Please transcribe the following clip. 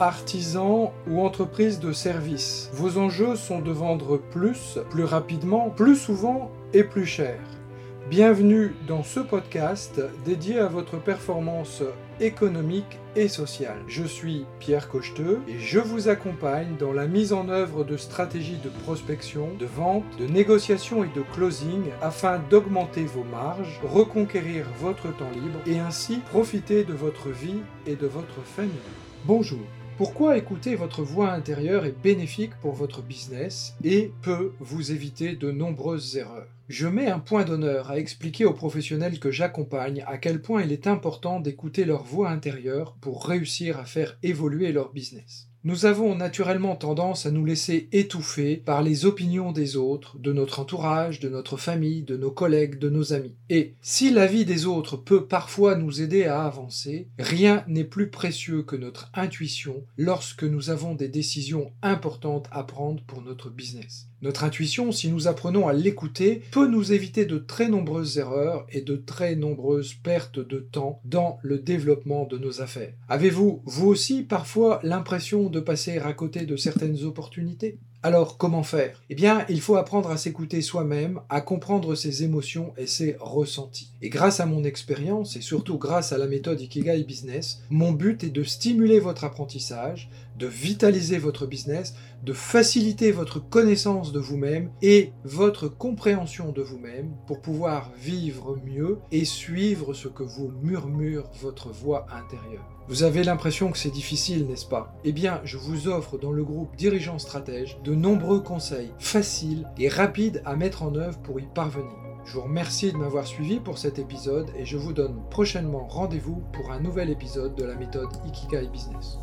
artisan ou entreprise de service. Vos enjeux sont de vendre plus, plus rapidement, plus souvent et plus cher. Bienvenue dans ce podcast dédié à votre performance économique et sociale. Je suis Pierre Cocheteux et je vous accompagne dans la mise en œuvre de stratégies de prospection, de vente, de négociation et de closing afin d'augmenter vos marges, reconquérir votre temps libre et ainsi profiter de votre vie et de votre famille. Bonjour. Pourquoi écouter votre voix intérieure est bénéfique pour votre business et peut vous éviter de nombreuses erreurs? Je mets un point d'honneur à expliquer aux professionnels que j'accompagne à quel point il est important d'écouter leur voix intérieure pour réussir à faire évoluer leur business. Nous avons naturellement tendance à nous laisser étouffer par les opinions des autres, de notre entourage, de notre famille, de nos collègues, de nos amis. Et si l'avis des autres peut parfois nous aider à avancer, rien n'est plus précieux que notre intuition lorsque nous avons des décisions importantes à prendre pour notre business. Notre intuition, si nous apprenons à l'écouter, peut nous éviter de très nombreuses erreurs et de très nombreuses pertes de temps dans le développement de nos affaires. Avez-vous, vous aussi, parfois l'impression de passer à côté de certaines opportunités? Alors, comment faire? Eh bien, il faut apprendre à s'écouter soi-même, à comprendre ses émotions et ses ressentis. Et grâce à mon expérience, et surtout grâce à la méthode Ikigai Business, mon but est de stimuler votre apprentissage, de vitaliser votre business, de faciliter votre connaissance de vous-même et votre compréhension de vous-même pour pouvoir vivre mieux et suivre ce que vous murmure votre voix intérieure. Vous avez l'impression que c'est difficile, n'est-ce pas? Eh bien, je vous offre dans le groupe Dirigeants Stratèges de nombreux conseils faciles et rapides à mettre en œuvre pour y parvenir. Je vous remercie de m'avoir suivi pour cet épisode et je vous donne prochainement rendez-vous pour un nouvel épisode de la méthode Ikigai Business.